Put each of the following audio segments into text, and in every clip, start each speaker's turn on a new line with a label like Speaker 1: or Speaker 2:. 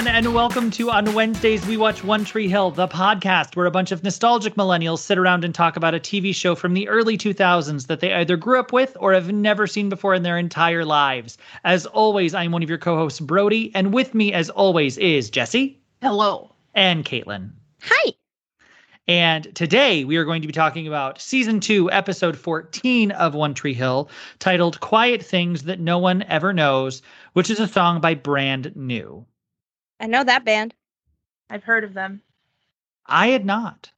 Speaker 1: everyone, and welcome to On Wednesdays We Watch One Tree Hill, the podcast where a bunch of nostalgic millennials sit around and talk about a TV show from the early 2000s that they either grew up with or have never seen before in their entire lives. As always, I'm one of your co hosts, Brody, and with me, as always, is Jessi.
Speaker 2: Hello.
Speaker 1: And Caitlin.
Speaker 3: Hi.
Speaker 1: And today we are going to be talking about season two, episode 14 of One Tree Hill, titled Quiet Things That No One Ever Knows, which is a song by Brand New.
Speaker 3: I know that band.
Speaker 2: I've heard of them.
Speaker 1: I had not.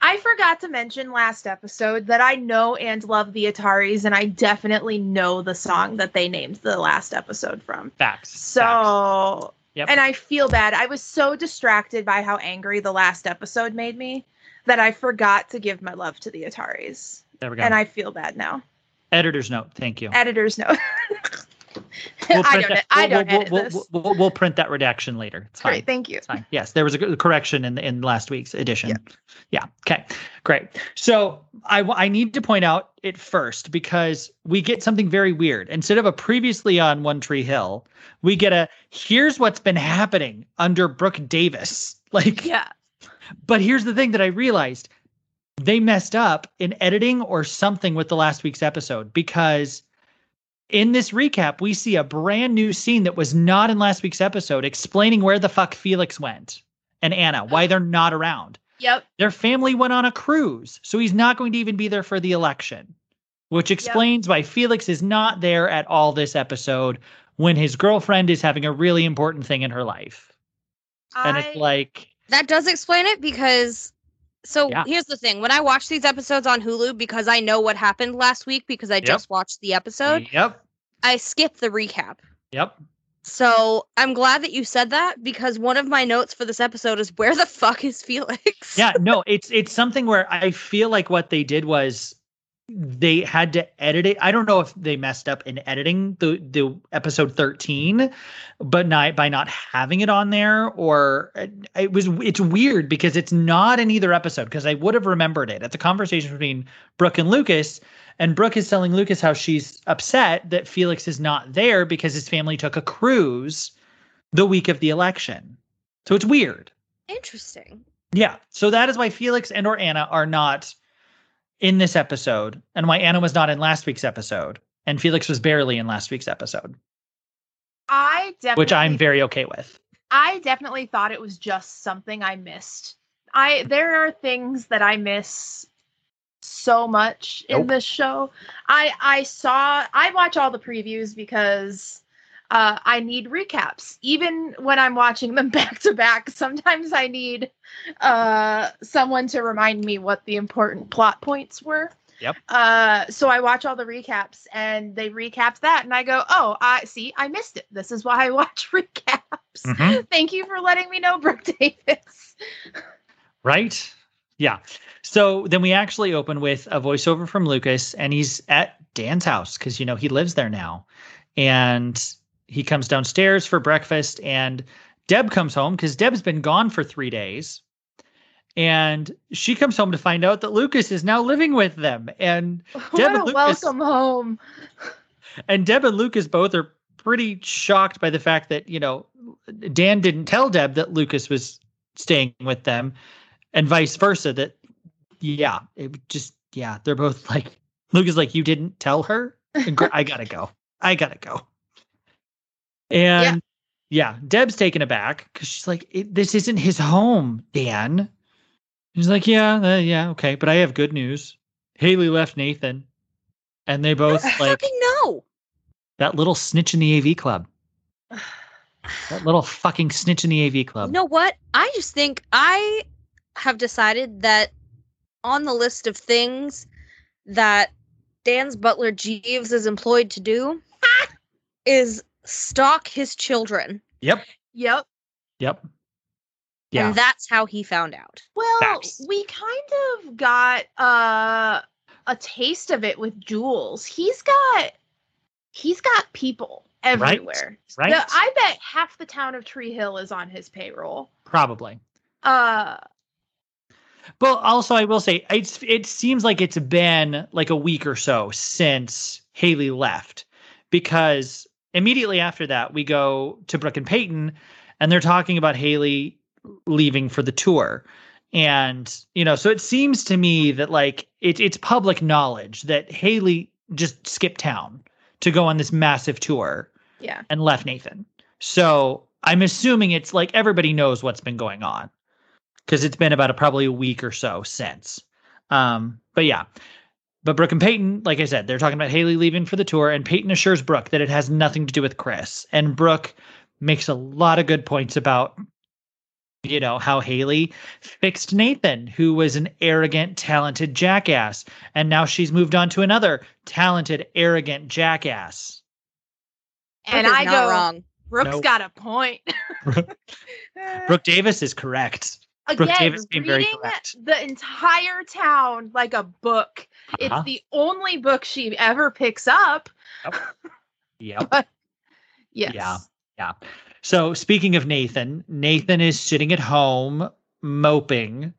Speaker 2: I forgot to mention last episode that I know and love the Ataris, and I definitely know the song that they named the last episode from.
Speaker 1: Facts.
Speaker 2: So,
Speaker 1: Facts. Yep.
Speaker 2: and I feel bad. I was so distracted by how angry the last episode made me that I forgot to give my love to the Ataris.
Speaker 1: there we go.
Speaker 2: And I feel bad now.
Speaker 1: Editor's note. Thank you.
Speaker 2: Editor's note.
Speaker 1: We'll
Speaker 2: I
Speaker 1: print
Speaker 2: don't,
Speaker 1: that-
Speaker 2: I don't
Speaker 1: we'll,
Speaker 2: edit
Speaker 1: we'll,
Speaker 2: this.
Speaker 1: We'll, we'll, we'll print that redaction later. It's fine.
Speaker 2: Great, thank you.
Speaker 1: It's fine. Yes, there was a correction in in last week's edition. Yeah. yeah. Okay. Great. So I I need to point out it first because we get something very weird. Instead of a previously on One Tree Hill, we get a here's what's been happening under Brooke Davis. Like,
Speaker 2: Yeah.
Speaker 1: but here's the thing that I realized they messed up in editing or something with the last week's episode because in this recap, we see a brand new scene that was not in last week's episode explaining where the fuck Felix went and Anna, why they're not around.
Speaker 2: Yep.
Speaker 1: Their family went on a cruise, so he's not going to even be there for the election, which explains why Felix is not there at all this episode when his girlfriend is having a really important thing in her life. And it's like,
Speaker 3: That does explain it because so
Speaker 1: Yeah.
Speaker 3: here's the thing. When I watch these episodes on Hulu because I know what happened last week because I just watched the episode,
Speaker 1: yep,
Speaker 3: I skip the recap.
Speaker 1: yep.
Speaker 3: So I'm glad that you said that because one of my notes for this episode is where the fuck is Felix?
Speaker 1: yeah no it's it's something where i feel like what they did was they had to edit it i don't know if they messed up in editing the the episode 13 but not by not having it on there or uh, it was it's weird because it's not in either episode because i would have remembered it at the conversation between brooke and lucas and brooke is telling lucas how she's upset that felix is not there because his family took a cruise the week of the election so it's weird
Speaker 3: Interesting.
Speaker 1: yeah. So that is why Felix and or Anna are not in this episode and why Anna was not in last week's episode and Felix was barely in last week's episode,
Speaker 2: I definitely
Speaker 1: which I'm very okay with.
Speaker 2: I definitely thought it was just something I missed. I there are things that I miss so much in
Speaker 1: Nope.
Speaker 2: this show. I I saw I watch all the previews because uh, I need recaps. Even when I'm watching them back to back, sometimes I need uh, someone to remind me what the important plot points were.
Speaker 1: Yep.
Speaker 2: Uh, so I watch all the recaps and they recap that, and I go, "Oh, I see, I missed it. This is why I watch recaps."
Speaker 1: Mhm.
Speaker 2: Thank you for letting me know, Brooke Davis.
Speaker 1: Right? Yeah. So then we actually open with a voiceover from Lucas and he's at Dan's house because, you know, he lives there now. And he comes downstairs for breakfast and Deb comes home because Deb's been gone for three days. And she comes home to find out that Lucas is now living with them. And Deb
Speaker 2: what a
Speaker 1: Lucas-
Speaker 2: welcome home.
Speaker 1: and Deb and Lucas both are pretty shocked by the fact that, you know, Dan didn't tell Deb that Lucas was staying with them and vice versa. That, yeah, it just, yeah, they're both like, Lucas, like, you didn't tell her? I gotta go. I gotta go. And yeah, Deb's taken aback because she's like, this isn't his home, Dan. He's like, yeah, uh, yeah, okay. But I have good news. Haley left Nathan. And they both
Speaker 3: I
Speaker 1: like
Speaker 3: know.
Speaker 1: that little snitch in the AV club. That little fucking snitch in the AV club.
Speaker 3: You know what? I just think I have decided that on the list of things that Dan's butler Jeeves is employed to do is stalk his children.
Speaker 1: Yep.
Speaker 2: Yep.
Speaker 1: Yep. Yeah.
Speaker 3: And that's how he found out.
Speaker 2: Well,
Speaker 1: Facts.
Speaker 2: we kind of got uh, a taste of it with Jules. He's got he's got people everywhere.
Speaker 1: right.
Speaker 2: The- I bet half the town of Tree Hill is on his payroll.
Speaker 1: Probably.
Speaker 2: Uh
Speaker 1: But also, I will say it's it seems like it's been like a week or so since Haley left, because immediately after that we go to Brooke and Peyton, and they're talking about Haley leaving for the tour. And, you know, so it seems to me that like it, it's public knowledge that Haley just skipped town to go on this massive tour
Speaker 2: Yeah.
Speaker 1: and left Nathan. So I'm assuming it's like everybody knows what's been going on because it's been about a, probably a week or so since. Um, but yeah, but Brooke and Peyton, like I said, they're talking about Haley leaving for the tour, and Peyton assures Brooke that it has nothing to do with Chris. And Brooke makes a lot of good points about, you know, how Haley fixed Nathan, who was an arrogant, talented jackass. And now she's moved on to another talented, arrogant jackass.
Speaker 2: And I
Speaker 3: not
Speaker 2: go,
Speaker 3: wrong.
Speaker 2: Brooke's
Speaker 1: Nope.
Speaker 2: got a point.
Speaker 1: Brooke Davis is correct.
Speaker 2: Again,
Speaker 1: Davis being very
Speaker 2: reading the entire town like a book.
Speaker 1: Uh-huh.
Speaker 2: It's the only book she ever picks up.
Speaker 1: Yep.
Speaker 2: Yes.
Speaker 1: Yeah. Yeah. So speaking of Nathan, Nathan is sitting at home moping,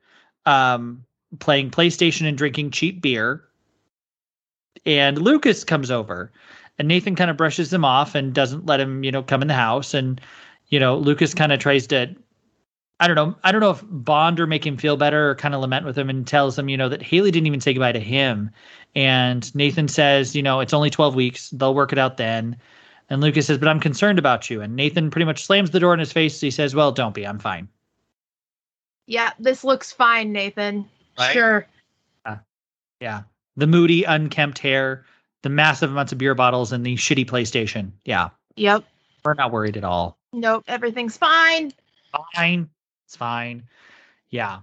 Speaker 1: um, playing PlayStation and drinking cheap beer. And Lucas comes over and Nathan kind of brushes him off and doesn't let him, you know, come in the house. And, you know, Lucas kind of tries to I don't know. I don't know if bond or make him feel better or kind of lament with him and tells him, you know, that Haley didn't even say goodbye to him. And Nathan says, you know, it's only 12 weeks. They'll work it out then. And Lucas says, but I'm concerned about you. And Nathan pretty much slams the door in his face. He says, well, don't be. I'm fine.
Speaker 2: Yeah, this looks fine, Nathan.
Speaker 1: Right?
Speaker 2: Sure.
Speaker 1: Yeah. The moody, unkempt hair, the massive amounts of beer bottles, and the shitty PlayStation. Yeah.
Speaker 2: Yep.
Speaker 1: We're not worried at all.
Speaker 2: Nope. Everything's fine.
Speaker 1: fine. It's fine. Yeah.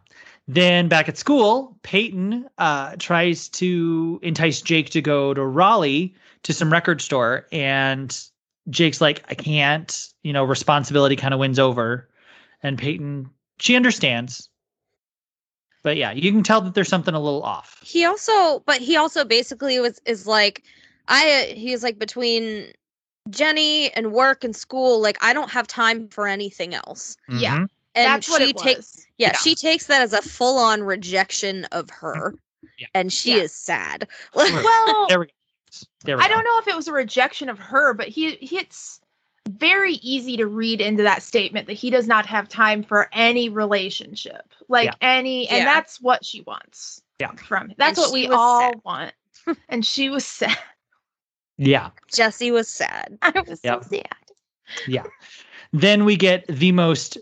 Speaker 1: Then back at school, Peyton uh, tries to entice Jake to go to Raleigh to some record store. And Jake's like, I can't, you know, responsibility kind of wins over. And Peyton, she understands. But yeah, you can tell that there's something a little off.
Speaker 3: He also, but he also basically was is like, I he's like between Jenny and work and school, like I don't have time for anything else.
Speaker 2: Yeah.
Speaker 3: And
Speaker 2: That's what
Speaker 3: she
Speaker 2: it
Speaker 3: takes, yeah,
Speaker 1: Yeah.
Speaker 3: she takes that as a full on rejection of her,
Speaker 1: Yeah.
Speaker 3: and she
Speaker 2: Yeah.
Speaker 3: is sad.
Speaker 2: well,
Speaker 1: There we go. There we
Speaker 2: I
Speaker 1: go.
Speaker 2: don't know if it was a rejection of her, but he, he it's very easy to read into that statement that he does not have time for any relationship, like
Speaker 1: Yeah.
Speaker 2: any, and
Speaker 3: Yeah.
Speaker 2: that's what she wants.
Speaker 1: Yeah.
Speaker 2: from him. That's
Speaker 3: And
Speaker 2: what we all
Speaker 3: sad.
Speaker 2: want. and she was sad.
Speaker 1: Yeah.
Speaker 3: Jessi was sad.
Speaker 2: I was
Speaker 1: Yep.
Speaker 2: so sad.
Speaker 1: Yeah then we get the most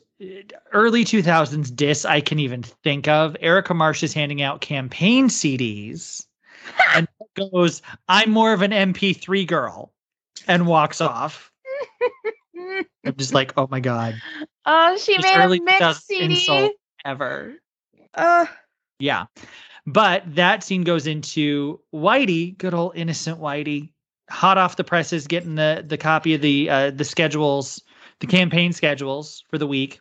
Speaker 1: early 2000s diss I can even think of. Erica Marsh is handing out campaign CDs and goes, I'm more of an MP3 girl, and walks off. I'm just like, oh my God.
Speaker 2: Oh, she
Speaker 1: Just
Speaker 2: made
Speaker 1: early
Speaker 2: a mix
Speaker 1: 2000s
Speaker 2: CD.
Speaker 1: insult ever.
Speaker 2: Uh,
Speaker 1: Yeah. But that scene goes into Whitey, good old innocent Whitey, hot off the presses, getting the the copy of the uh, the schedules, the campaign schedules for the week,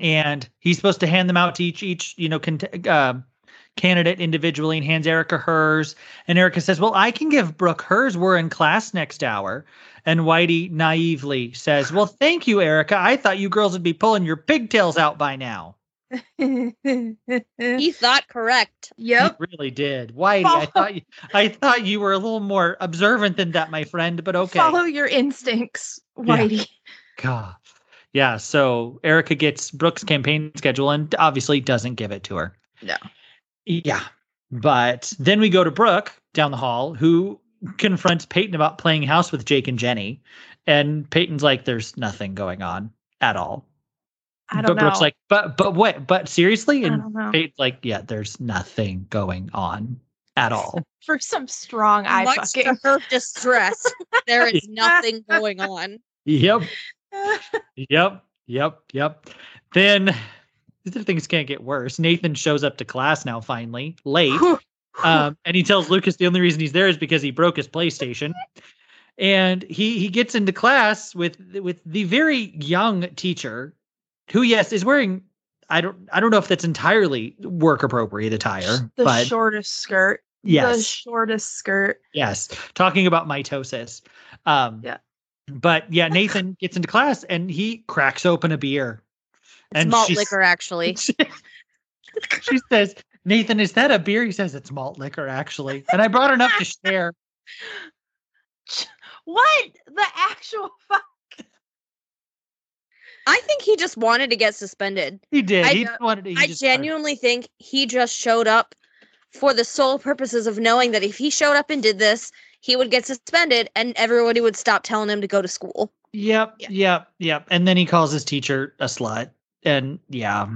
Speaker 1: and he's supposed to hand them out to each each you know cont- uh, candidate individually, and hands Erica hers, and Erica says, "Well, I can give Brooke hers. We're in class next hour." And Whitey naively says, "Well, thank you, Erica. I thought you girls would be pulling your pigtails out by now."
Speaker 3: He thought correct.
Speaker 2: yep.
Speaker 1: He really did. Whitey, I thought you, I thought you were a little more observant than that, my friend. But okay.
Speaker 2: Follow your instincts,
Speaker 1: Yeah.
Speaker 2: Whitey.
Speaker 1: God. Yeah. So Erica gets Brooke's campaign schedule and obviously doesn't give it to her.
Speaker 2: No.
Speaker 1: Yeah. But then we go to Brooke down the hall, who confronts Peyton about playing house with Jake and Jenny, and Peyton's like, "There's nothing going on at all."
Speaker 2: I
Speaker 1: but
Speaker 2: don't know.
Speaker 1: But Brooke's like, "But but what? But seriously?" And
Speaker 2: don't.
Speaker 1: Peyton's like, "Yeah, there's nothing going on at all."
Speaker 2: For some strong eye
Speaker 3: Much to
Speaker 2: fucking.
Speaker 3: her distress, there is nothing going on.
Speaker 1: Yep. Yep. Yep. Yep. Then these things can't get worse. Nathan shows up to class now, finally, late. Um, and he tells Lucas the only reason he's there is because he broke his PlayStation. And he he gets into class with with the very young teacher, who yes is wearing I don't I don't know if that's entirely work appropriate attire,
Speaker 2: the
Speaker 1: but
Speaker 2: shortest skirt.
Speaker 1: Yes.
Speaker 2: The shortest skirt.
Speaker 1: Yes, talking about mitosis. Um,
Speaker 2: Yeah.
Speaker 1: But yeah, Nathan gets into class and he cracks open a beer.
Speaker 3: It's
Speaker 1: And
Speaker 3: malt liquor, actually.
Speaker 1: she says, Nathan, is that a beer? He says it's malt liquor, actually. And I brought enough to share.
Speaker 2: What the actual fuck?
Speaker 3: I think he just wanted to get suspended.
Speaker 1: He did.
Speaker 3: I-
Speaker 1: he wanted to. He
Speaker 3: I genuinely think he just showed up for the sole purposes of knowing that if he showed up and did this, he would get suspended and everybody would stop telling him to go to school.
Speaker 1: Yep,
Speaker 2: Yeah.
Speaker 1: yep, yep. And then he calls his teacher a slut. And yeah.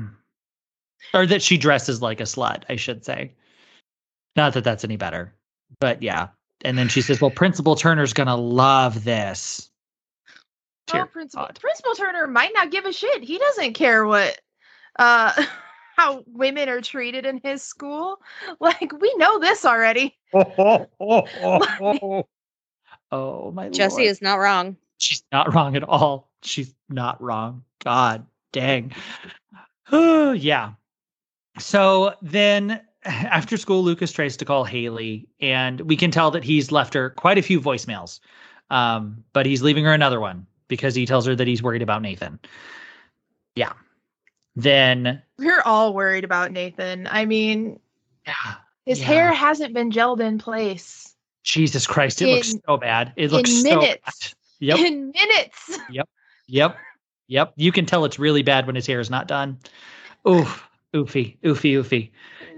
Speaker 1: Or that she dresses like a slut, I should say. Not that that's any better. But yeah. And then she says, Well, Principal Turner's gonna love this.
Speaker 2: Oh,
Speaker 1: Dear
Speaker 2: Principal
Speaker 1: God.
Speaker 2: Principal Turner might not give a shit. He doesn't care what uh how women are treated in his school. Like we know this already.
Speaker 1: Oh, oh, oh, oh, oh my
Speaker 3: Jessi
Speaker 1: Lord.
Speaker 3: is not wrong.
Speaker 1: She's not wrong at all. She's not wrong. God dang. Oh, yeah. So then after school, Lucas tries to call Haley, and we can tell that he's left her quite a few voicemails. Um, but he's leaving her another one because he tells her that he's worried about Nathan. Yeah. Then,
Speaker 2: We're all worried about Nathan. I mean,
Speaker 1: yeah,
Speaker 2: his
Speaker 1: Yeah.
Speaker 2: hair hasn't been gelled in place
Speaker 1: Jesus Christ, it looks so bad. It looks
Speaker 2: in
Speaker 1: so
Speaker 2: minutes.
Speaker 1: bad. Yep.
Speaker 2: in minutes.
Speaker 1: Yep. Yep. Yep. You can tell it's really bad when his hair is not done. Oof. Oofy. Oofy. Oofy.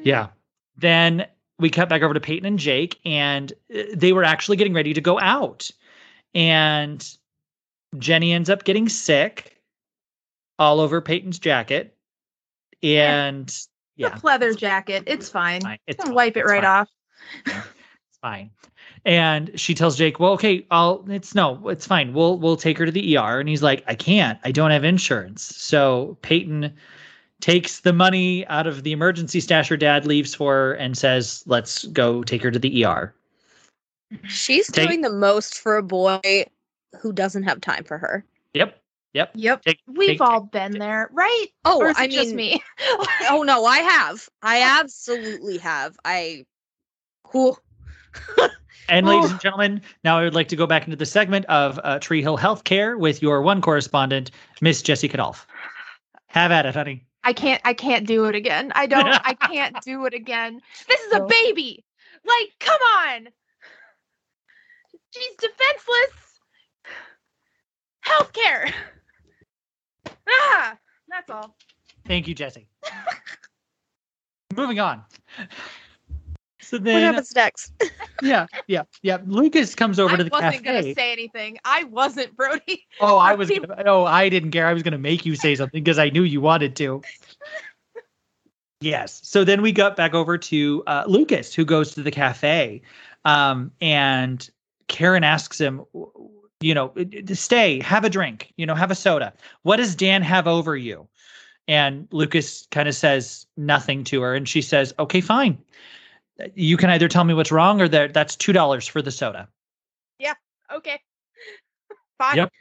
Speaker 1: Yeah. Then we cut back over to Peyton and Jake, and uh, they were actually getting ready to go out. And Jenny ends up getting sick all over Peyton's jacket. And
Speaker 2: It's
Speaker 1: yeah,
Speaker 2: a pleather jacket. It's fine.
Speaker 1: fine. It's
Speaker 2: Can
Speaker 1: fine.
Speaker 2: wipe it
Speaker 1: It's
Speaker 2: right
Speaker 1: fine.
Speaker 2: off.
Speaker 1: It's fine. And she tells Jake, "Well, okay, I'll it's no, it's fine. We'll we'll take her to the ER." And he's like, "I can't. I don't have insurance." So Peyton takes the money out of the emergency stash her dad leaves for her and says, "Let's go take her to the ER."
Speaker 3: She's
Speaker 1: Take-
Speaker 3: doing the most for a boy who doesn't have time for her.
Speaker 1: Yep. Yep.
Speaker 2: Yep.
Speaker 1: Take-
Speaker 2: We've
Speaker 1: take-
Speaker 2: all been there, right?
Speaker 3: Oh,
Speaker 2: or is
Speaker 3: I
Speaker 2: it just
Speaker 3: mean,
Speaker 2: me?
Speaker 3: oh no, I have. I absolutely have. I. cool.
Speaker 1: And ladies
Speaker 2: Oh.
Speaker 1: and gentlemen, now I would like to go back into the segment of uh, Tree Hill Healthcare with your one correspondent, Miss Jessi Kadolf. Have at it, honey.
Speaker 2: I can't I can't do it again. I don't I can't do it again. This is a baby. Like, come on. She's defenseless. Healthcare. Ah, that's all.
Speaker 1: Thank you, Jessi. Moving on. So then, What
Speaker 3: happens next?
Speaker 1: yeah, yeah, yeah. Lucas comes over
Speaker 2: I
Speaker 1: to the cafe.
Speaker 2: I wasn't gonna say anything. I wasn't Brody.
Speaker 1: oh, I
Speaker 2: I
Speaker 1: was. Gonna, oh, I didn't care. I was going to make you say something because I knew you wanted to. Yes. So then we got back over to uh, Lucas, who goes to the cafe, um, and Karen asks him, w- you know, stay, have a drink, you know, have a soda. What does Dan have over you? And Lucas kind of says nothing to her, and she says, "Okay, fine. You can either tell me what's wrong, or that that's two dollars for the soda." Yeah.
Speaker 2: Okay. Fine.
Speaker 1: Yep.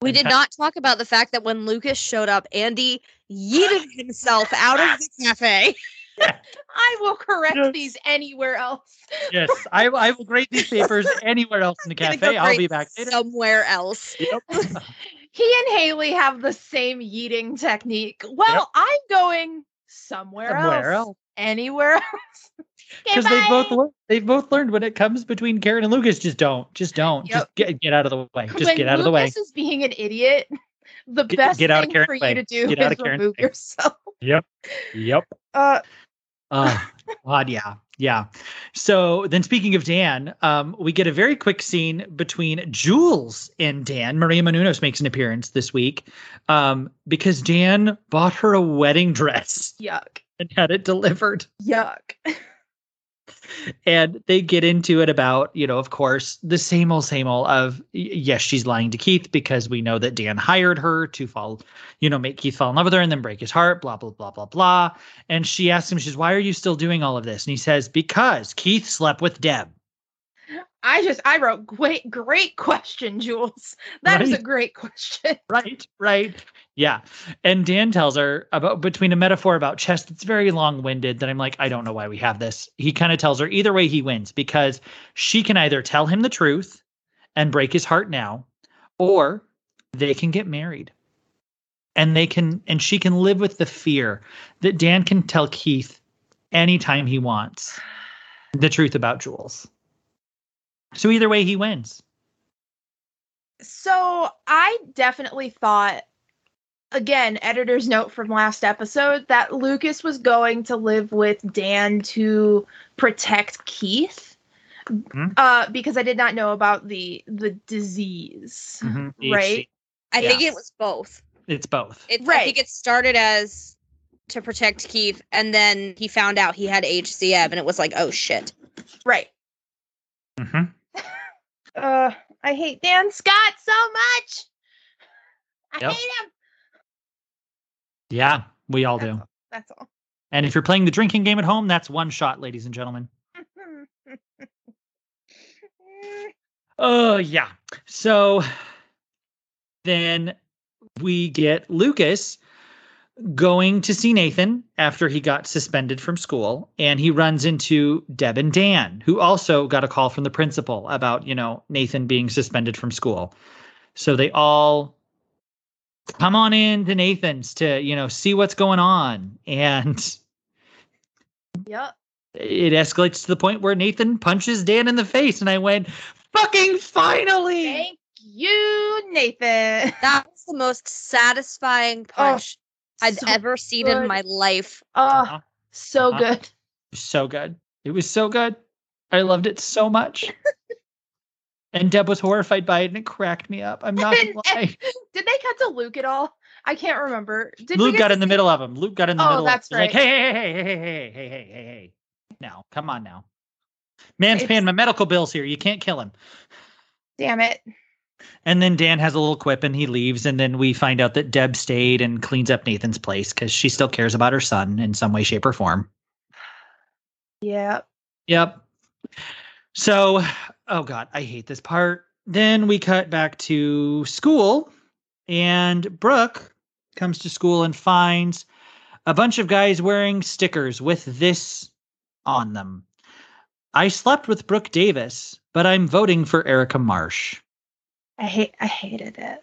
Speaker 3: We did not talk about the fact that when Lucas showed up, Andy yeeted himself out of the cafe.
Speaker 2: I will correct
Speaker 1: Yes.
Speaker 2: these anywhere else.
Speaker 1: Yes, I, I will grade these papers anywhere else in the cafe.
Speaker 3: go
Speaker 1: I'll be back later.
Speaker 3: somewhere else.
Speaker 1: Yep.
Speaker 2: He and Haley have the same yeeting technique. Well,
Speaker 1: Yep.
Speaker 2: I'm going somewhere,
Speaker 1: Somewhere
Speaker 2: else.
Speaker 1: else.
Speaker 2: Anywhere else. Okay,
Speaker 1: Because they both learned, they've both learned when it comes between Karen and Lucas, just don't, just don't, just get get out of the way, just
Speaker 2: when
Speaker 1: get out of the way.
Speaker 2: Lucas is being an idiot, the
Speaker 1: Get-
Speaker 2: best
Speaker 1: get out of
Speaker 2: thing for
Speaker 1: way.
Speaker 2: you to do
Speaker 1: Get out
Speaker 2: is remove
Speaker 1: way.
Speaker 2: yourself.
Speaker 1: Yep, yep.
Speaker 2: Uh,
Speaker 1: Oh, God, yeah, yeah. So then, speaking of Dan, um, we get a very quick scene between Jules and Dan. Maria Menounos makes an appearance this week um, because Dan bought her a wedding dress
Speaker 2: yuck.
Speaker 1: and had it delivered.
Speaker 2: Yuck.
Speaker 1: and they get into it about you know of course the same old same old of yes she's lying to keith because we know that dan hired her to fall you know make keith fall in love with her and then break his heart blah blah blah blah blah. And she asks him she says why are you still doing all of this? And he says because keith slept with deb.
Speaker 2: I just I wrote great great question, Jules. That is a great question.
Speaker 1: right right yeah. And dan tells her about between a metaphor about chess that's very long-winded that i'm like i don't know why we have this. He kind of tells her either way he wins because she can either tell him the truth and break his heart now or they can get married. And they can and she can live with the fear that dan can tell keith anytime he wants the truth about jules so either way he wins.
Speaker 2: So I definitely thought again, editor's note from last episode that Lucas was going to live with Dan to protect Keith.
Speaker 1: Mhm.
Speaker 2: Uh, because I did not know about the the disease,
Speaker 1: Mhm.
Speaker 2: right?
Speaker 3: I think it was both.
Speaker 1: It's both.
Speaker 3: It, I think it started as to protect Keith, and then he found out he had HCM, and it was like, oh shit.
Speaker 2: Right.
Speaker 1: hmm
Speaker 2: Uh, I hate Dan Scott so much. I
Speaker 1: Yep.
Speaker 2: hate him.
Speaker 1: Yeah, we all
Speaker 2: That's
Speaker 1: do.
Speaker 2: all. That's all.
Speaker 1: And if you're playing the drinking game at home, that's one shot, ladies and gentlemen. Oh, yeah. So then we get Lucas going to see Nathan after he got suspended from school. And he runs into Deb and Dan, who also got a call from the principal about, you know, Nathan being suspended from school. So they all come on in to Nathan's to, you know, see what's going on. And
Speaker 2: Yep.
Speaker 1: it escalates to the point where Nathan punches Dan in the face. And I went, fucking finally.
Speaker 2: Thank you, Nathan.
Speaker 3: That was the most satisfying punch I've
Speaker 2: So
Speaker 3: ever seen in my life.
Speaker 2: Oh,
Speaker 1: Uh-huh.
Speaker 2: so
Speaker 1: Uh-huh.
Speaker 2: good.
Speaker 1: so good. It was so good. I loved it so much. and Deb was horrified by it and it cracked me up. I'm not gonna lie.
Speaker 2: Did they cut to Luke at all? I can't remember. Did
Speaker 1: Luke got in the middle of him. Luke got in the
Speaker 2: Oh,
Speaker 1: middle
Speaker 2: that's
Speaker 1: of him. Like,
Speaker 2: right.
Speaker 1: hey, hey, hey, hey, hey, hey, hey, hey, hey, hey. Now, come on now. Man's paying my medical bills here. You can't kill him.
Speaker 2: Damn it.
Speaker 1: And then Dan has a little quip and he leaves. And then we find out that Deb stayed and cleans up Nathan's place because she still cares about her son in some way, shape, or form.
Speaker 2: Yeah.
Speaker 1: Yep. So, oh God, I hate this part. Then we cut back to school, and Brooke comes to school and finds a bunch of guys wearing stickers with this on them. I slept with Brooke Davis, but I'm voting for Erica Marsh.
Speaker 2: I hate I hated it.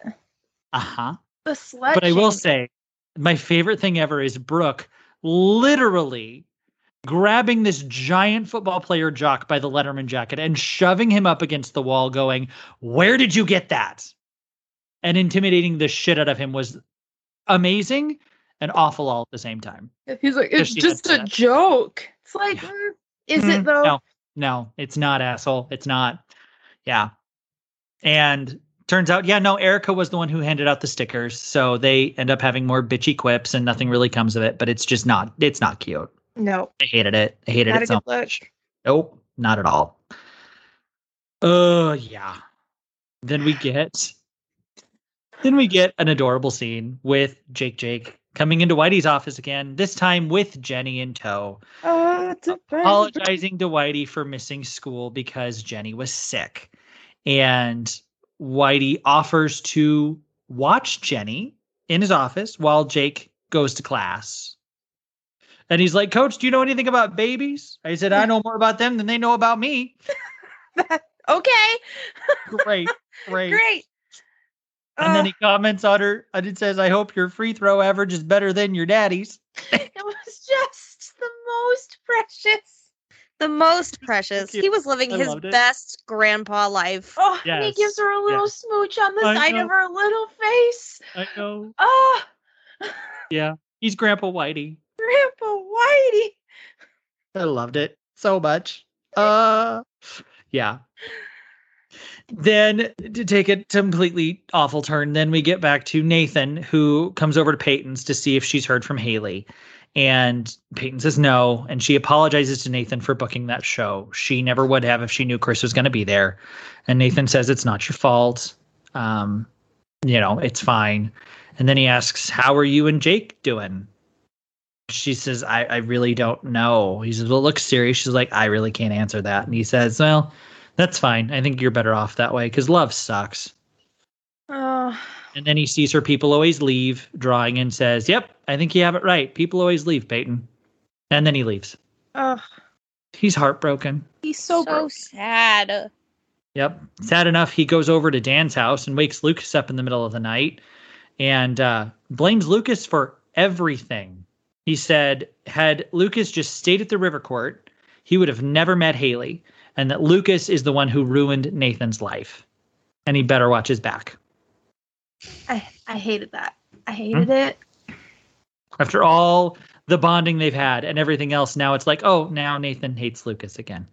Speaker 1: Uh huh.
Speaker 2: The slut.
Speaker 1: But I will say, my favorite thing ever is Brooke literally grabbing this giant football player jock by the Letterman jacket and shoving him up against the wall, going, Where did you get that? And intimidating the shit out of him was amazing and awful all at the same time.
Speaker 2: He's like, it's
Speaker 1: she
Speaker 2: just a joke. It's like,
Speaker 1: Yeah.
Speaker 2: mm, is
Speaker 1: Mhm.
Speaker 2: it though?
Speaker 1: No, no, it's not, asshole. It's not. Yeah. And turns out, yeah, no, Erica was the one who handed out the stickers. So they end up having more bitchy quips and nothing really comes of it, but it's just not, it's not cute.
Speaker 2: No,
Speaker 1: I hated it. I hated
Speaker 2: not
Speaker 1: it so much. Nope, not at all. Oh yeah. Then we get then we get an adorable scene with Jake Jake coming into Whitey's office again, this time with Jenny in tow,
Speaker 2: Oh, it's a friend.
Speaker 1: apologizing to Whitey for missing school because Jenny was sick. And Whitey offers to watch Jenny in his office while Jake goes to class. And he's like, Coach, do you know anything about babies? I said, I know more about them than they know about me.
Speaker 2: Okay,
Speaker 1: Great, great.
Speaker 2: great.
Speaker 1: And then he comments on her and it says, I hope your free throw average is better than your daddy's.
Speaker 2: it was just the most precious.
Speaker 3: The most precious. He was living
Speaker 1: I
Speaker 3: his best grandpa life.
Speaker 2: Oh, and he gives her a little
Speaker 1: yes.
Speaker 2: smooch on the
Speaker 1: I
Speaker 2: side
Speaker 1: know.
Speaker 2: of her little face.
Speaker 1: I know.
Speaker 2: Oh,
Speaker 1: Yeah. He's Grandpa Whitey.
Speaker 2: Grandpa Whitey.
Speaker 1: I loved it so much. Uh yeah. Then to take a completely awful turn, then we get back to Nathan, who comes over to Peyton's to see if she's heard from Haley. And Peyton says no, and she apologizes to Nathan for booking that show. She never would have if she knew Chris was going to be there. And Nathan says it's not your fault. Um, you know, it's fine. And then he asks, "How are you and Jake doing?" She says, I, I really don't know. He says, Well, it looks serious. She's like, I really can't answer that. And he says, Well, that's fine. I think you're better off that way because love sucks.
Speaker 2: Oh,
Speaker 1: And then he sees her people always leave, drawing and says, Yep, I think you have it right. People always leave, Peyton. And then he leaves.
Speaker 2: oh,
Speaker 1: He's heartbroken.
Speaker 2: he's so,
Speaker 3: so
Speaker 2: broke.
Speaker 3: sad.
Speaker 1: Yep. Sad enough, he goes over to Dan's house and wakes Lucas up in the middle of the night and uh, blames Lucas for everything. He said, had Lucas just stayed at the river court, he would have never met Haley, and that Lucas is the one who ruined Nathan's life. And he better watch his back.
Speaker 2: I, I hated that. I hated hmm? it.
Speaker 1: After all the bonding they've had and everything else, now it's like, oh, now Nathan hates Lucas again.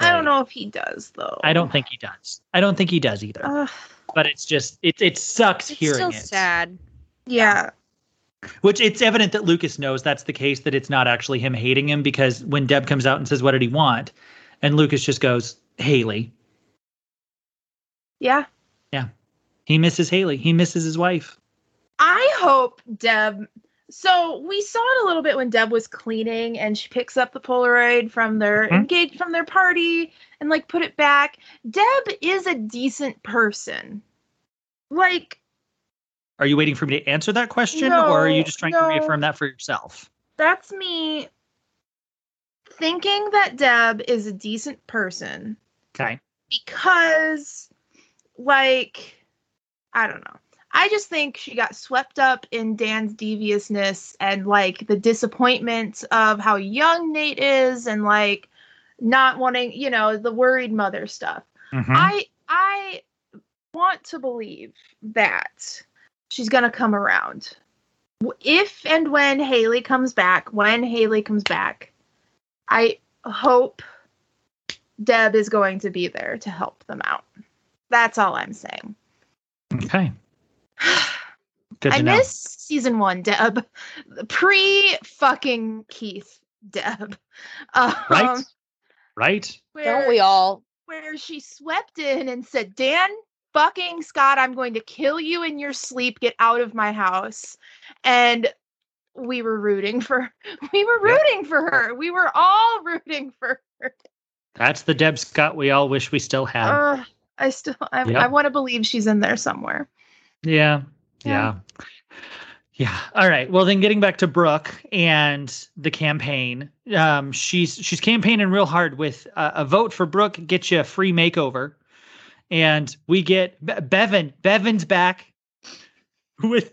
Speaker 2: I don't know if he does though.
Speaker 1: I don't think he does. I don't think he does either.
Speaker 2: Ugh,
Speaker 1: but it's just it it sucks
Speaker 3: It's
Speaker 1: hearing
Speaker 3: still
Speaker 1: it.
Speaker 3: sad.
Speaker 2: yeah.
Speaker 1: Which it's evident that Lucas knows that's the case, that it's not actually him hating him because when Deb comes out and says, What did he want? And Lucas just goes, Haley.
Speaker 2: Yeah. Yeah.
Speaker 1: He misses Haley. He misses his wife.
Speaker 2: I hope Deb. So we saw it a little bit when Deb was cleaning, and she picks up the Polaroid from their
Speaker 1: Mhm.
Speaker 2: engage from their party and like put it back. Deb is a decent person. Like
Speaker 1: Are you waiting for me to answer that question
Speaker 2: No,
Speaker 1: or are you just trying to reaffirm that for yourself?
Speaker 2: that's me thinking that Deb is a decent person
Speaker 1: Okay.
Speaker 2: because like I don't know. I just think she got swept up in Dan's deviousness and like the disappointment of how young Nate is and like not wanting, you know, the worried mother stuff.
Speaker 1: Mhm.
Speaker 2: I I want to believe that she's gonna come around. If and when Haley comes back, when Haley comes back, I hope Deb is going to be there to help them out. That's all I'm saying.
Speaker 1: Okay. Good to
Speaker 2: I
Speaker 1: know.
Speaker 2: miss season one Deb, pre fucking Keith Deb. Um,
Speaker 1: Right? Right?
Speaker 2: Where,
Speaker 3: Don't we all?
Speaker 2: where she swept in and said, Dan fucking Scott, I'm going to kill you in your sleep. Get out of my house. And we were rooting for we were
Speaker 1: Yeah.
Speaker 2: rooting for her. We were all rooting for her.
Speaker 1: That's the Deb Scott we all wish we still had.
Speaker 2: Ugh, I still I,
Speaker 1: Yep.
Speaker 2: I want to believe she's in there somewhere.
Speaker 1: Yeah. Yeah. Yeah. All right. Well, then getting back to Brooke and the campaign, um, she's she's campaigning real hard with uh, a vote for Brooke gets you a free makeover, and we get Be- Bevin. Bevin's back with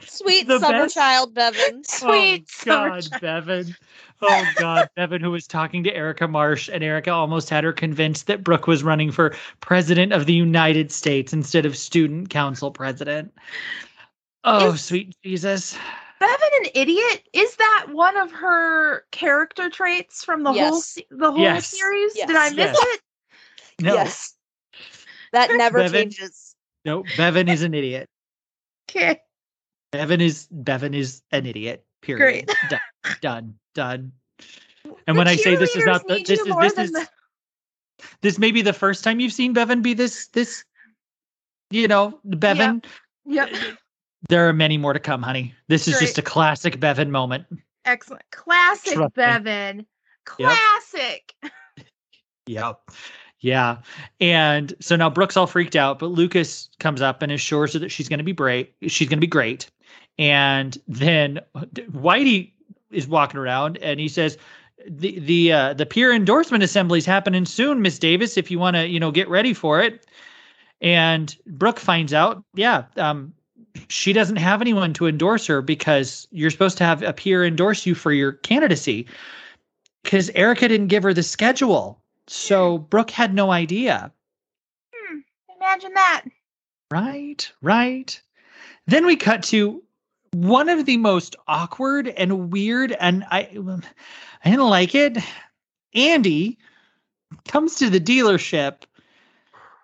Speaker 3: Sweet
Speaker 1: The
Speaker 3: summer
Speaker 1: best-
Speaker 3: child Bevin.
Speaker 2: Sweet
Speaker 1: oh
Speaker 2: summer
Speaker 1: God,
Speaker 2: child.
Speaker 1: Bevin. Oh God, Bevin, who was talking to Erica Marsh, and Erica almost had her convinced that Brooke was running for president of the United States instead of student council president. Oh,
Speaker 2: Is-
Speaker 1: sweet Jesus.
Speaker 2: Bevin an idiot? Is that one of her character traits from the whole
Speaker 3: Yes.
Speaker 2: se- the whole
Speaker 1: Yes.
Speaker 2: series? Did I miss
Speaker 1: Yes.
Speaker 2: it?
Speaker 1: No,
Speaker 3: Yes. That never
Speaker 1: Bevin.
Speaker 3: changes.
Speaker 1: no, Bevin is an idiot.
Speaker 2: Okay.
Speaker 1: Bevin is Bevin is an idiot. Period.
Speaker 2: Great.
Speaker 1: Done. Done. Done. And
Speaker 2: The
Speaker 1: when I say this is not the, this is this is
Speaker 2: the-
Speaker 1: this may be the first time you've seen Bevin be this this you know Bevin.
Speaker 2: Yep.
Speaker 1: Uh, there are many more to come, honey. This is
Speaker 2: Great.
Speaker 1: just a classic Bevin moment.
Speaker 2: Excellent. Classic
Speaker 1: Trust me.
Speaker 2: Bevin. Classic.
Speaker 1: Yep. Yeah. And so now Brooke's all freaked out, but Lucas comes up and assures her that she's going to be great. She's going to be great. And then Whitey is walking around and he says, the the uh, the peer endorsement assembly is happening soon, Miss Davis. If you want to, you know, get ready for it. And Brooke finds out, yeah, um, she doesn't have anyone to endorse her because you're supposed to have a peer endorse you for your candidacy. Because Erica didn't give her the schedule. So Brooke had no idea.
Speaker 2: Hmm. Imagine that.
Speaker 1: Right, right. Then we cut to one of the most awkward and weird, and I, I didn't like it. Andy comes to the dealership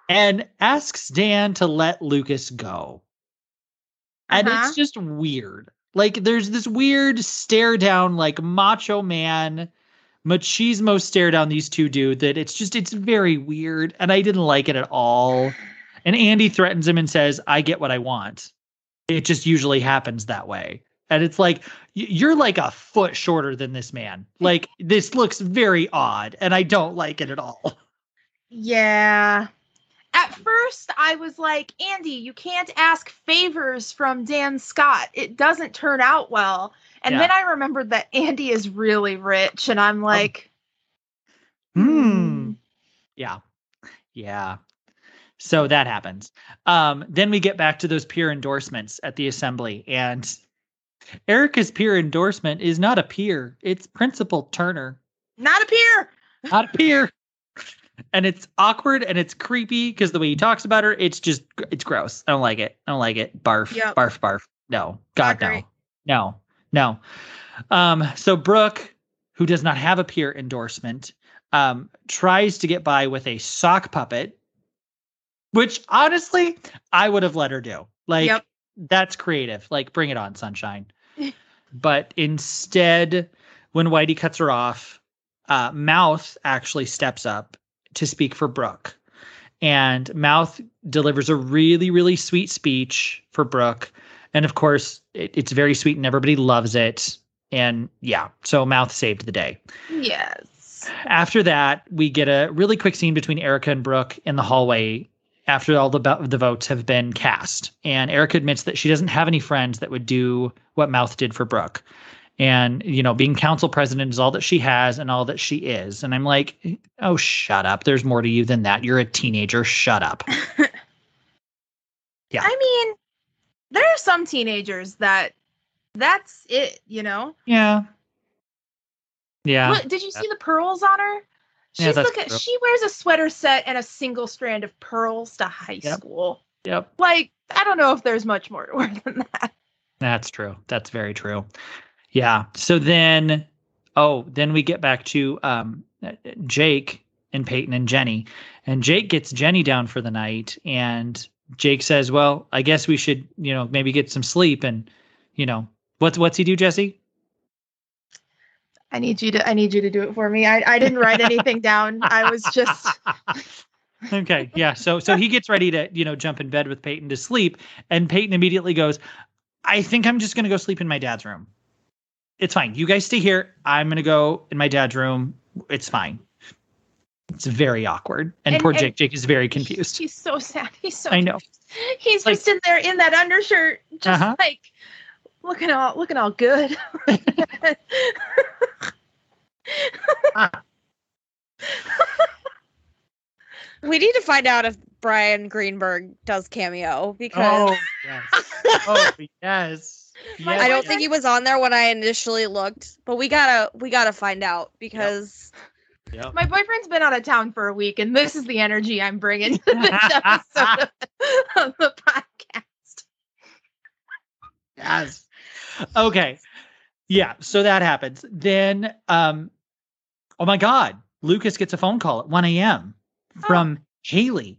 Speaker 1: and asks Dan to let Lucas go. And
Speaker 2: Uh-huh.
Speaker 1: it's just weird. Like there's this weird stare down, like macho man, machismo stare down these two dude that it's just it's very weird. And I didn't like it at all. And Andy threatens him and says, I get what I want. It just usually happens that way. And it's like, you're like a foot shorter than this man. Like, this looks very odd, and I don't like it at all.
Speaker 2: Yeah. At first, I was like, Andy, you can't ask favors from Dan Scott. It doesn't turn out well. And
Speaker 1: Yeah.
Speaker 2: then I remembered that Andy is really rich, and I'm like,
Speaker 1: Hmm. Yeah. Yeah. So that happens. Um, then we get back to those peer endorsements at the assembly, and Erica's peer endorsement is not a peer, it's Principal Turner.
Speaker 2: not a peer.
Speaker 1: not a peer. and it's awkward and it's creepy because the way he talks about her, it's just it's gross. I don't like it. I don't like it. Barf,
Speaker 3: Yep.
Speaker 1: barf, barf. No, God, no, no, no. Um, so Brooke, who does not have a peer endorsement, um, tries to get by with a sock puppet, which honestly I would have let her do. Like
Speaker 2: Yep.
Speaker 1: that's creative. Like bring it on, sunshine. but instead, when Whitey cuts her off, uh, Mouth actually steps up to speak for Brooke. And Mouth delivers a really, really sweet speech for Brooke. And of course, it, it's very sweet and everybody loves it. And yeah, so Mouth saved the day.
Speaker 2: Yes.
Speaker 1: After that, we get a really quick scene between Erica and Brooke in the hallway after all the bo- the votes have been cast. And Erica admits that she doesn't have any friends that would do what Mouth did for Brooke. And, you know, being council president is all that she has and all that she is. And I'm like, oh, shut up. There's more to you than that. You're a teenager. Shut up. Yeah.
Speaker 2: I mean, there are some teenagers that that's it, you know?
Speaker 1: Yeah. Yeah.
Speaker 2: Look, did you see the pearls on her? She's
Speaker 1: Yeah, that's true.
Speaker 2: she wears a sweater set and a single strand of pearls to high
Speaker 1: Yep.
Speaker 2: school.
Speaker 1: Yep.
Speaker 2: Like, I don't know if there's much more to her than that.
Speaker 1: That's true. That's very true. Yeah. So then, oh, then we get back to um, Jake and Peyton and Jenny, and Jake gets Jenny down for the night, and Jake says, "Well, I guess we should, you know, maybe get some sleep." And you know, what's what's he do, Jessi?
Speaker 2: I need you to I need you to do it for me. I, I didn't write anything down. I was just
Speaker 1: okay, yeah. So so he gets ready to you know jump in bed with Peyton to sleep, and Peyton immediately goes, "I think I'm just gonna go sleep in my dad's room. It's fine. You guys stay here. I'm gonna go in my dad's room. It's fine." It's very awkward, and,
Speaker 2: And-
Speaker 1: poor
Speaker 2: and-
Speaker 1: Jake. Jake is very confused.
Speaker 2: He's so sad. He's so
Speaker 1: I know.
Speaker 2: confused. He's
Speaker 1: Like-
Speaker 2: just in there in that undershirt, just
Speaker 1: Uh-huh.
Speaker 2: like looking all looking all good.
Speaker 3: We need to find out if Bryan Greenberg does cameo because
Speaker 1: Oh yes. Oh yes. Yes.
Speaker 3: I don't think he was on there when I initially looked, but we gotta we gotta find out because
Speaker 1: Yep.
Speaker 2: My boyfriend's been out of town for a week, and this is the energy I'm bringing to this episode of, the podcast.
Speaker 1: Yes. Okay. Yeah. So that happens. Then, um, oh my God, Lucas gets a phone call at 1 a.m. from Haley.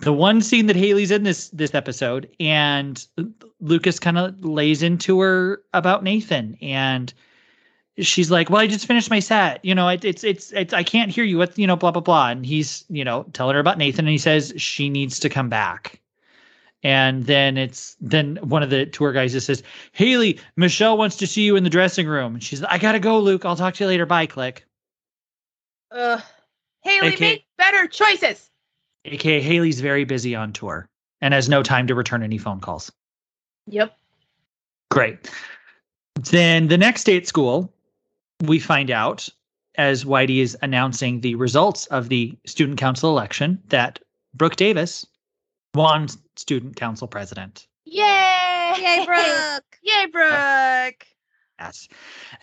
Speaker 1: The one scene that Haley's in this this episode, and Lucas kind of lays into her about Nathan, and she's like, "Well, I just finished my set. You know, it, it's it's it's I can't hear you. What you know, blah blah blah." And he's you know telling her about Nathan, and he says she needs to come back. And then it's then one of the tour guys just says, Haley, Michelle wants to see you in the dressing room. And she's like, I gotta go, Luke. I'll talk to you later. Bye, click.
Speaker 2: Uh, Haley,
Speaker 1: Okay.
Speaker 2: make better choices.
Speaker 1: AKA Haley's very busy on tour and has no time to return any phone calls.
Speaker 2: Yep.
Speaker 1: Great. Then the next day at school, we find out as Whitey is announcing the results of the student council election that Brooke Davis won student council president.
Speaker 2: Yay!
Speaker 3: Yay, Brooke!
Speaker 2: Yay, Brooke!
Speaker 1: Yes.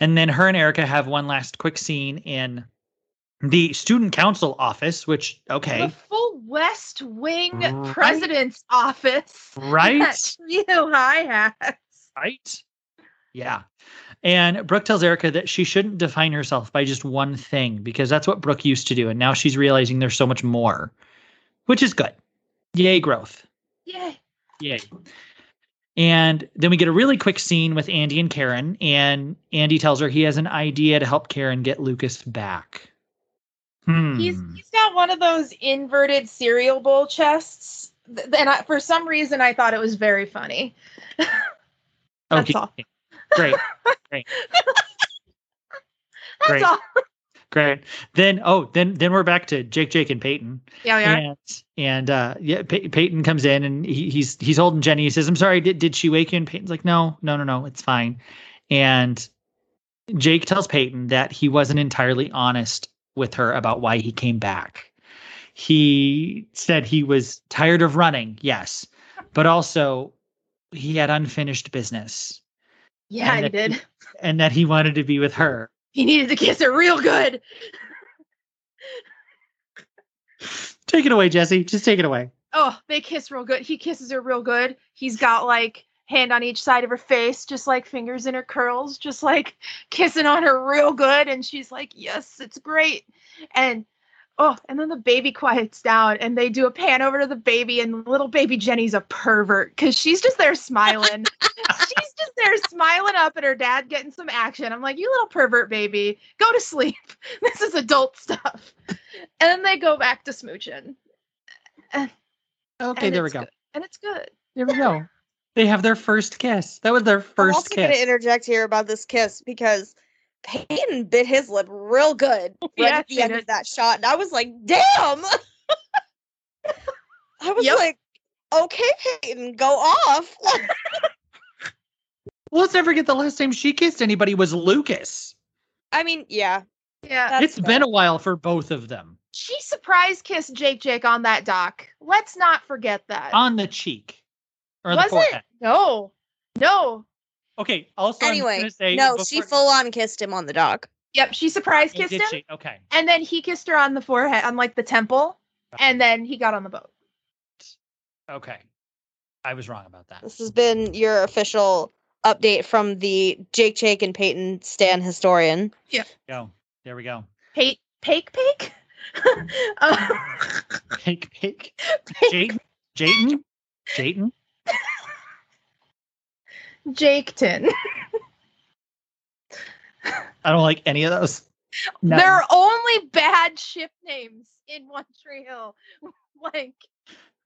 Speaker 1: And then her and Erica have one last quick scene in the student council office, which, okay,
Speaker 2: The full West Wing
Speaker 1: Right?
Speaker 2: president's office.
Speaker 1: right?
Speaker 2: That you high hats.
Speaker 1: Right? Yeah. And Brooke tells Erica that she shouldn't define herself by just one thing because that's what Brooke used to do. And now she's realizing there's so much more, which is good. Yay, growth.
Speaker 2: Yay.
Speaker 1: Yay. And then we get a really quick scene with Andy and Karen. And Andy tells her he has an idea to help Karen get Lucas back. Hmm.
Speaker 2: He's he's got one of those inverted cereal bowl chests. And I, for some reason, I thought it was very funny. That's
Speaker 1: okay.
Speaker 2: all.
Speaker 1: Great.
Speaker 2: That's
Speaker 1: Great.
Speaker 2: all.
Speaker 1: Great. Then oh, then then we're back to Jake, Jake, and Peyton.
Speaker 2: Yeah, yeah.
Speaker 1: And and uh yeah, Pey- Peyton comes in and he, he's he's holding Jenny. He says, "I'm sorry, did did she wake you?" And Peyton's like, "No, no, no, no, it's fine." And Jake tells Peyton that he wasn't entirely honest with her about why he came back. He said he was tired of running, yes, but also he had unfinished business
Speaker 2: Yeah, he did.
Speaker 1: and that he wanted to be with her.
Speaker 2: He needed to kiss her real good.
Speaker 1: Take it away, Jessi. Just take it away.
Speaker 2: Oh, they kiss real good. He kisses her real good. He's got like hand on each side of her face, just like fingers in her curls, just like kissing on her real good. And she's like, Yes, it's great. And oh, and then the baby quiets down and they do a pan over to the baby, and little baby Jenny's a pervert because she's just there smiling. she's just there smiling up at her dad getting some action. I'm like, You little pervert baby, go to sleep. This is adult stuff. And then they go back to smooching.
Speaker 1: Okay,
Speaker 2: and
Speaker 1: there we go.
Speaker 2: good. And it's good.
Speaker 1: There we go. They have their first kiss. That was their first
Speaker 3: I'm
Speaker 1: first
Speaker 3: also going to interject here about this kiss because Peyton bit his lip real good right
Speaker 2: Yeah,
Speaker 3: at the end
Speaker 2: did.
Speaker 3: of that shot, and I was like, "Damn!" I was
Speaker 2: Yep.
Speaker 3: like, "Okay, Peyton, go off."
Speaker 1: Let's never forget the last time she kissed anybody was Lucas.
Speaker 3: I mean, yeah,
Speaker 2: Yeah.
Speaker 3: That's
Speaker 1: it's been a while for both of them.
Speaker 2: she surprise kissed Jake Jake on that dock. Let's not forget that.
Speaker 1: On the cheek. Or the
Speaker 2: Was
Speaker 1: forehead.
Speaker 2: it? No. No.
Speaker 1: Okay. Also, I'm
Speaker 3: anyway,
Speaker 1: say
Speaker 3: no, she full on kissed him on the dock.
Speaker 2: Yep, she surprise kissed
Speaker 1: did
Speaker 2: him.
Speaker 1: she? Okay.
Speaker 2: And then he kissed her on the forehead, on like the temple. And then he got on the boat.
Speaker 1: Okay. I was wrong about that.
Speaker 3: This has been your official update from the Jake, Jake, and Peyton Stan historian. Yeah.
Speaker 1: Go. There we go.
Speaker 2: Pake, Pake, Pake? uh,
Speaker 1: Pake, pake. Jayden? Jayden? Jayden?
Speaker 2: Jaketon.
Speaker 1: I don't like any of those. No.
Speaker 2: There are only bad ship names in One Tree Hill. like,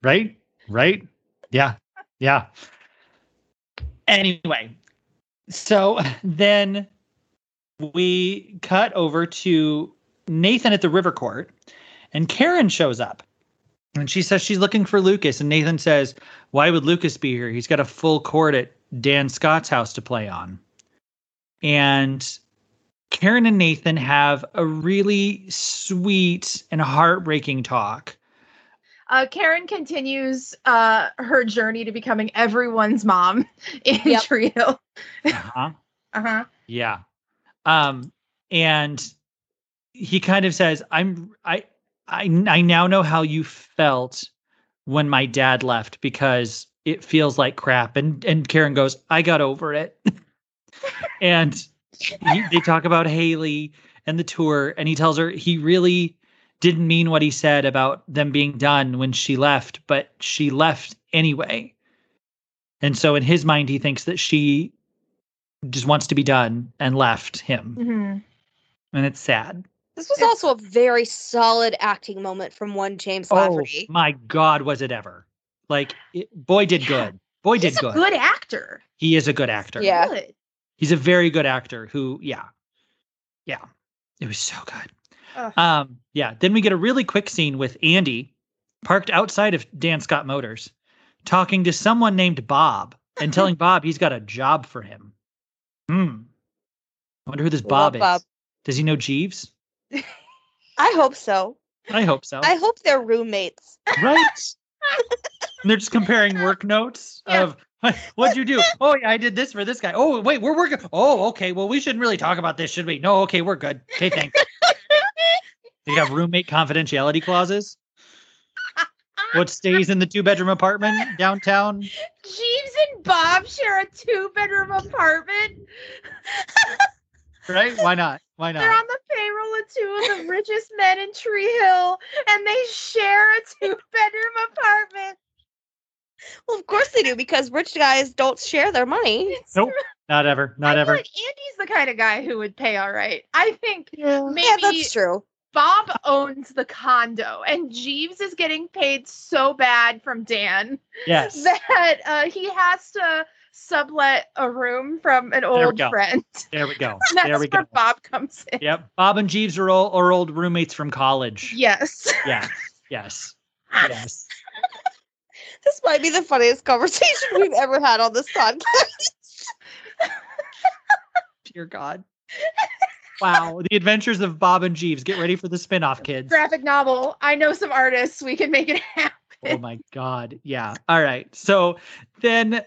Speaker 1: right? Right? Yeah. Yeah. Anyway, so then we cut over to Nathan at the river court, and Karen shows up. And she says she's looking for Lucas. And Nathan says, Why would Lucas be here? He's got a full court at Dan Scott's house to play on. And Karen and Nathan have a really sweet and heartbreaking talk.
Speaker 2: uh, Karen continues uh, her journey to becoming everyone's mom in
Speaker 3: Yep.
Speaker 2: Tree Hill.
Speaker 1: Uh-huh.
Speaker 2: Uh huh.
Speaker 1: Yeah. Um and he kind of says I'm I I I now know how you felt when my dad left because it feels like crap and and Karen goes I got over it. and he, they talk about Haley and the tour and he tells her he really didn't mean what he said about them being done when she left but she left anyway. And so in his mind he thinks that she just wants to be done and left him.
Speaker 2: hmm
Speaker 1: And it's sad.
Speaker 3: This was also a very solid acting moment from one James Lafferty.
Speaker 1: Oh my God, was it ever? Like, it, boy did
Speaker 2: Yeah.
Speaker 1: good. Boy did good.
Speaker 2: He's a
Speaker 1: good.
Speaker 2: good actor.
Speaker 1: He is a good actor.
Speaker 3: Yeah.
Speaker 2: Good.
Speaker 1: He's a very good actor who, yeah. Yeah. It was so good.
Speaker 2: Ugh.
Speaker 1: Um, yeah. Then we get a really quick scene with Andy parked outside of Dan Scott Motors talking to someone named Bob and telling Bob he's got a job for him. Hmm. I wonder who this Bob
Speaker 3: Love
Speaker 1: is.
Speaker 3: Bob.
Speaker 1: Does he know Jeeves?
Speaker 3: I hope so.
Speaker 1: I hope so.
Speaker 3: I hope they're roommates.
Speaker 1: right? and they're just comparing work notes
Speaker 2: Yeah.
Speaker 1: of what'd you do? Oh yeah, I did this for this guy. Oh wait, we're working. Oh okay, well we shouldn't really talk about this, should we? No, okay, we're good. Okay, thanks. they have roommate confidentiality clauses. What stays in the two bedroom apartment downtown?
Speaker 2: Jeeves and Bob share a two bedroom apartment.
Speaker 1: Right? Why not? Why not?
Speaker 2: They're on the payroll of two of the richest men in Tree Hill, and they share a two bedroom apartment.
Speaker 3: Well, of course they do because rich guys don't share their money.
Speaker 2: It's
Speaker 1: Nope. Not ever.
Speaker 2: I
Speaker 1: Not
Speaker 2: feel
Speaker 1: ever.
Speaker 2: like Andy's the kind of guy who would pay all right. I think maybe
Speaker 3: yeah, that's true.
Speaker 2: Bob owns the condo, and Jeeves is getting paid so bad from Dan
Speaker 1: Yes.
Speaker 2: that uh, he has to sublet a room from an old
Speaker 1: go.
Speaker 2: friend.
Speaker 1: There we go.
Speaker 2: And that's
Speaker 1: There we
Speaker 2: where
Speaker 1: go.
Speaker 2: Bob comes in.
Speaker 1: Yep. Bob and Jeeves are, all, are old roommates from college.
Speaker 2: Yes.
Speaker 1: Yes. Yes. Yes.
Speaker 3: This might be the funniest conversation we've ever had on this podcast.
Speaker 1: Dear God. Wow. The Adventures of Bob and Jeeves. Get ready for the spin-off, kids.
Speaker 2: Graphic novel. I know some artists. We can make it oh happen.
Speaker 1: Oh my God. Yeah. All right. So then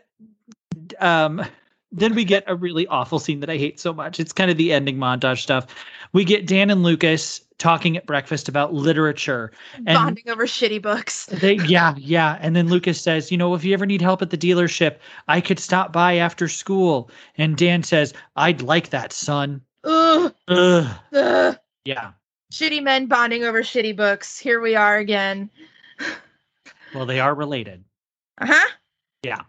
Speaker 1: um then we get a really awful scene that I hate so much. It's kind of the ending montage stuff. We get Dan and Lucas talking at breakfast about literature. And
Speaker 2: Bonding over shitty books.
Speaker 1: they, yeah, yeah. And then Lucas says, you know, if you ever need help at the dealership, I could stop by after school. And Dan says, I'd like that, son.
Speaker 2: Ugh,
Speaker 1: Ugh.
Speaker 2: ugh.
Speaker 1: Yeah.
Speaker 2: Shitty men bonding over shitty books. Here we are again.
Speaker 1: Well, they are related.
Speaker 2: Uh huh.
Speaker 1: Yeah.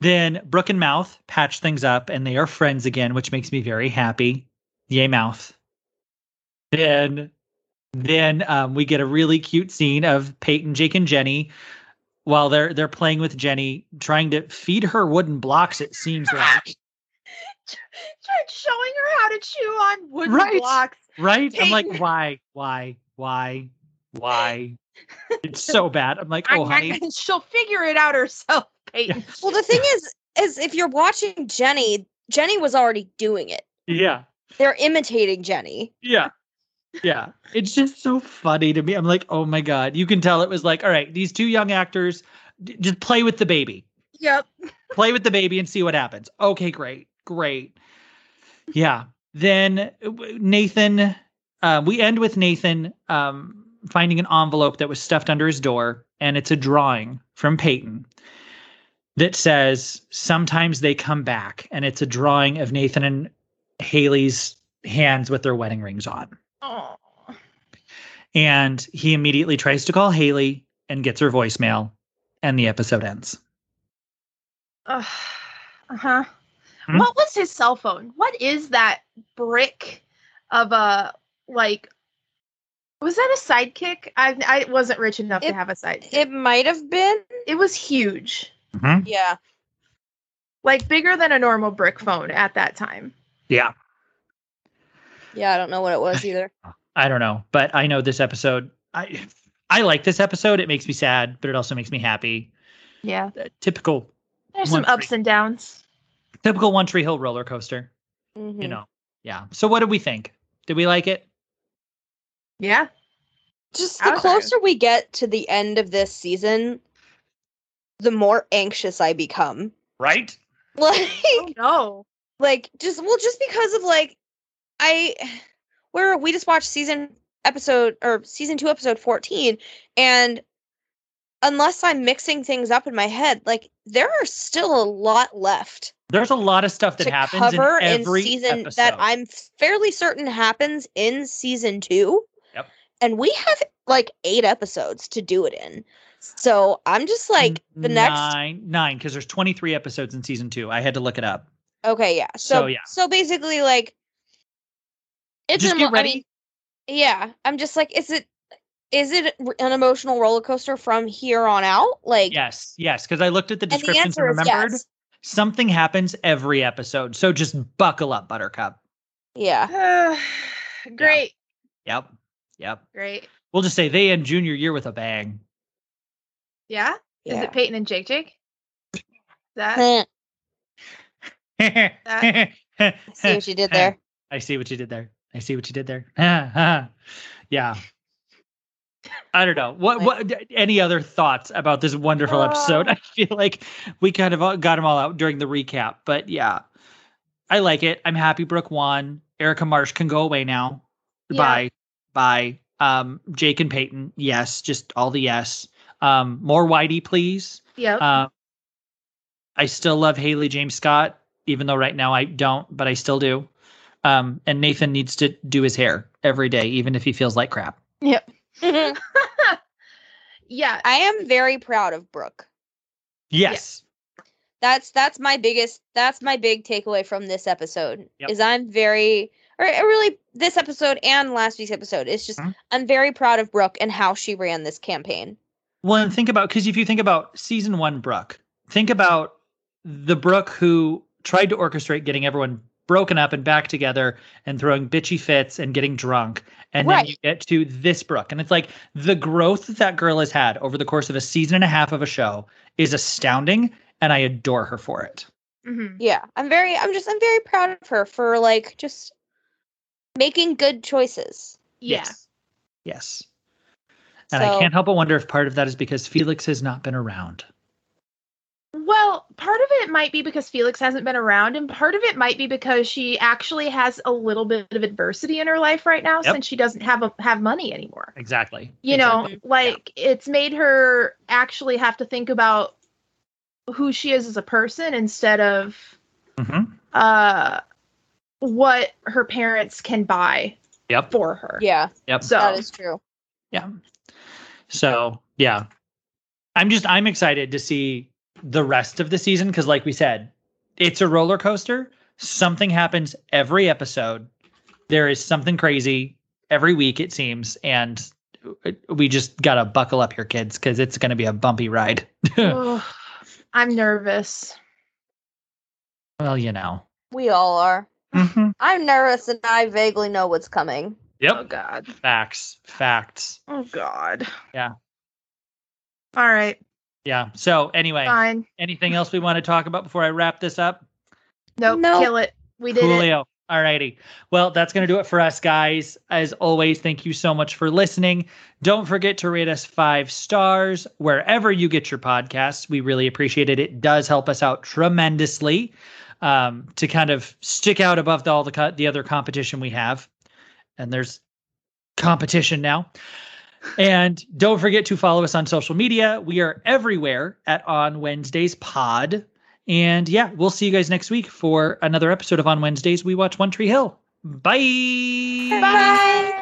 Speaker 1: Then Brooke and Mouth patch things up and they are friends again, which makes me very happy. Yay, Mouth. Then then um, we get a really cute scene of Peyton, Jake, and Jenny while they're they're playing with Jenny, trying to feed her wooden blocks, it seems like.
Speaker 2: Showing her how to chew on wooden
Speaker 1: Right.
Speaker 2: blocks.
Speaker 1: Right? I'm like, why? Why? Why? Why? It's so bad. I'm like, oh honey.
Speaker 2: She'll figure it out herself, Peyton.
Speaker 3: Well, the thing is, is if you're watching Jenny, Jenny was already doing it.
Speaker 1: Yeah.
Speaker 3: They're imitating Jenny.
Speaker 1: Yeah. Yeah. It's just so funny to me. I'm like, oh my God. You can tell it was like, all right, these two young actors, d- just play with the baby.
Speaker 2: Yep.
Speaker 1: Play with the baby and see what happens. Okay, great. Great. Yeah. Then uh, Nathan, uh, we end with Nathan um, finding an envelope that was stuffed under his door, and it's a drawing from Peyton that says, Sometimes they come back. And it's a drawing of Nathan and Haley's hands with their wedding rings on.
Speaker 2: Oh.
Speaker 1: And he immediately tries to call Haley and gets her voicemail, and the episode ends.
Speaker 2: Uh huh.
Speaker 1: Hmm?
Speaker 2: What was his cell phone? What is that brick of a like? Was that a sidekick? I I wasn't rich enough to have a sidekick.
Speaker 3: It might have been.
Speaker 2: It was huge,
Speaker 3: Yeah.
Speaker 2: like bigger than a normal brick phone at that time.
Speaker 1: Yeah.
Speaker 3: Yeah, I don't know what it was either.
Speaker 1: I don't know, but I know this episode. I I like this episode. It makes me sad, but it also makes me happy.
Speaker 2: Yeah,
Speaker 1: Uh, typical,
Speaker 2: there's some ups
Speaker 1: freak.
Speaker 2: and downs.
Speaker 1: typical One Tree Hill roller coaster. You
Speaker 3: Mhm.
Speaker 1: know. Yeah. So what did we think? Did we like it?
Speaker 2: Yeah,
Speaker 3: Just the closer we get to the end of this season, the more anxious I become.
Speaker 1: Right.
Speaker 3: Like,
Speaker 2: oh no.
Speaker 3: like just well, just because of like, I, where we just watched season episode or season two episode fourteen, and unless I'm mixing things up in my head, like there are still a lot left
Speaker 1: There's a lot of stuff that happens
Speaker 3: cover
Speaker 1: in every
Speaker 3: season
Speaker 1: episode.
Speaker 3: that I'm fairly certain happens in season two.
Speaker 1: Yep.
Speaker 3: And we have like eight episodes to do it in. So I'm just like the next
Speaker 1: nine nine because there's 23 episodes in season two. I had to look it up.
Speaker 3: okay, yeah. So
Speaker 1: So, yeah.
Speaker 3: So basically like it's
Speaker 1: Just
Speaker 3: an
Speaker 1: get
Speaker 3: emo- I
Speaker 1: ready.
Speaker 3: mean, yeah. I'm just like, is it is it an emotional roller coaster from here on out? Like
Speaker 1: Yes, yes, because I looked at the
Speaker 3: and the
Speaker 1: and, remembered
Speaker 3: yes.
Speaker 1: something happens every episode. So just buckle up, Buttercup.
Speaker 3: Yeah.
Speaker 2: great,
Speaker 1: Yep. Yep.
Speaker 2: great.
Speaker 1: We'll just say they end junior year with a bang.
Speaker 2: Yeah. Is it Peyton and Jake? Jake? That
Speaker 3: Eh,
Speaker 1: I
Speaker 3: See what you did there.
Speaker 1: I see what you did there. I see what you did there. yeah. I don't know. What what any other thoughts about this wonderful episode?
Speaker 2: Uh.
Speaker 1: I feel like we kind of got them all out during the recap, but yeah. I like it. I'm happy Brooke won. Erica Marsh can go away now.
Speaker 2: Yeah.
Speaker 1: Bye. Bye. Um Jake and Peyton. Yes, just all the yes. Um more Whitey please.
Speaker 2: Yep.
Speaker 1: Uh, I still love Haley James Scott, even though right now I don't, but I still do. Um, and Nathan needs to do his hair every day, even if he feels like crap. Yep.
Speaker 2: yeah.
Speaker 3: I am very proud of Brooke.
Speaker 1: Yes.
Speaker 3: That's that's my biggest that's my big takeaway from this episode
Speaker 1: Yep.
Speaker 3: is I'm very or or really this episode and last week's episode. It's just
Speaker 1: Mhm.
Speaker 3: I'm very proud of Brooke and how she ran this campaign.
Speaker 1: Well, and think about because if you think about season one Brooke, think about the Brooke who tried to orchestrate getting everyone broken up and back together and throwing bitchy fits and getting drunk. And then you get to this Brooke. And it's like the growth that that girl has had over the course of a season and a half of a show is astounding. And I adore her for it.
Speaker 2: Mhm.
Speaker 3: Yeah, I'm very I'm just I'm very proud of her for like just making good choices.
Speaker 2: Yeah.
Speaker 1: Yes. Yes. And I can't help but wonder if part of that is because Felix has not been around.
Speaker 2: Well, part of it might be because Felix hasn't been around, and part of it might be because she actually has a little bit of adversity in her life right now
Speaker 1: Yep.
Speaker 2: since she doesn't have a, have money anymore.
Speaker 1: Exactly.
Speaker 2: You know,
Speaker 1: Exactly.
Speaker 2: like it's made her actually have to think about who she is as a person instead of
Speaker 1: Mhm.
Speaker 2: uh what her parents can buy
Speaker 1: Yep.
Speaker 2: for her.
Speaker 3: Yeah,
Speaker 1: Yep.
Speaker 2: So
Speaker 3: that is true.
Speaker 1: Yeah. So yeah, I'm just I'm excited to see the rest of the season because, like we said, it's a roller coaster. Something happens every episode. There is something crazy every week, it seems, and we just gotta buckle up here, kids, because it's gonna be a bumpy ride.
Speaker 2: Ugh, I'm nervous.
Speaker 1: well, you know.
Speaker 3: We all are.
Speaker 1: Mhm.
Speaker 3: I'm nervous and I vaguely know what's coming.
Speaker 1: Yep.
Speaker 2: Oh god.
Speaker 1: Facts. Facts.
Speaker 2: Oh god.
Speaker 1: Yeah.
Speaker 2: All right.
Speaker 1: Yeah. So anyway,
Speaker 2: Fine.
Speaker 1: anything else we want to talk about before I wrap this up?
Speaker 2: Nope.
Speaker 3: Nope.
Speaker 2: Kill it. We did it.
Speaker 1: Coolio. All righty. Well, that's going to do it for us, guys. As always, thank you so much for listening. Don't forget to rate us five stars wherever you get your podcasts. We really appreciate it. It does help us out tremendously um, to kind of stick out above the, all the, co- the other competition we have. And there's competition now. And don't forget to follow us on social media. We are everywhere at On Wednesdays Pod. And yeah, we'll see you guys next week for another episode of On Wednesdays We Watch One Tree Hill. Bye.
Speaker 2: Bye.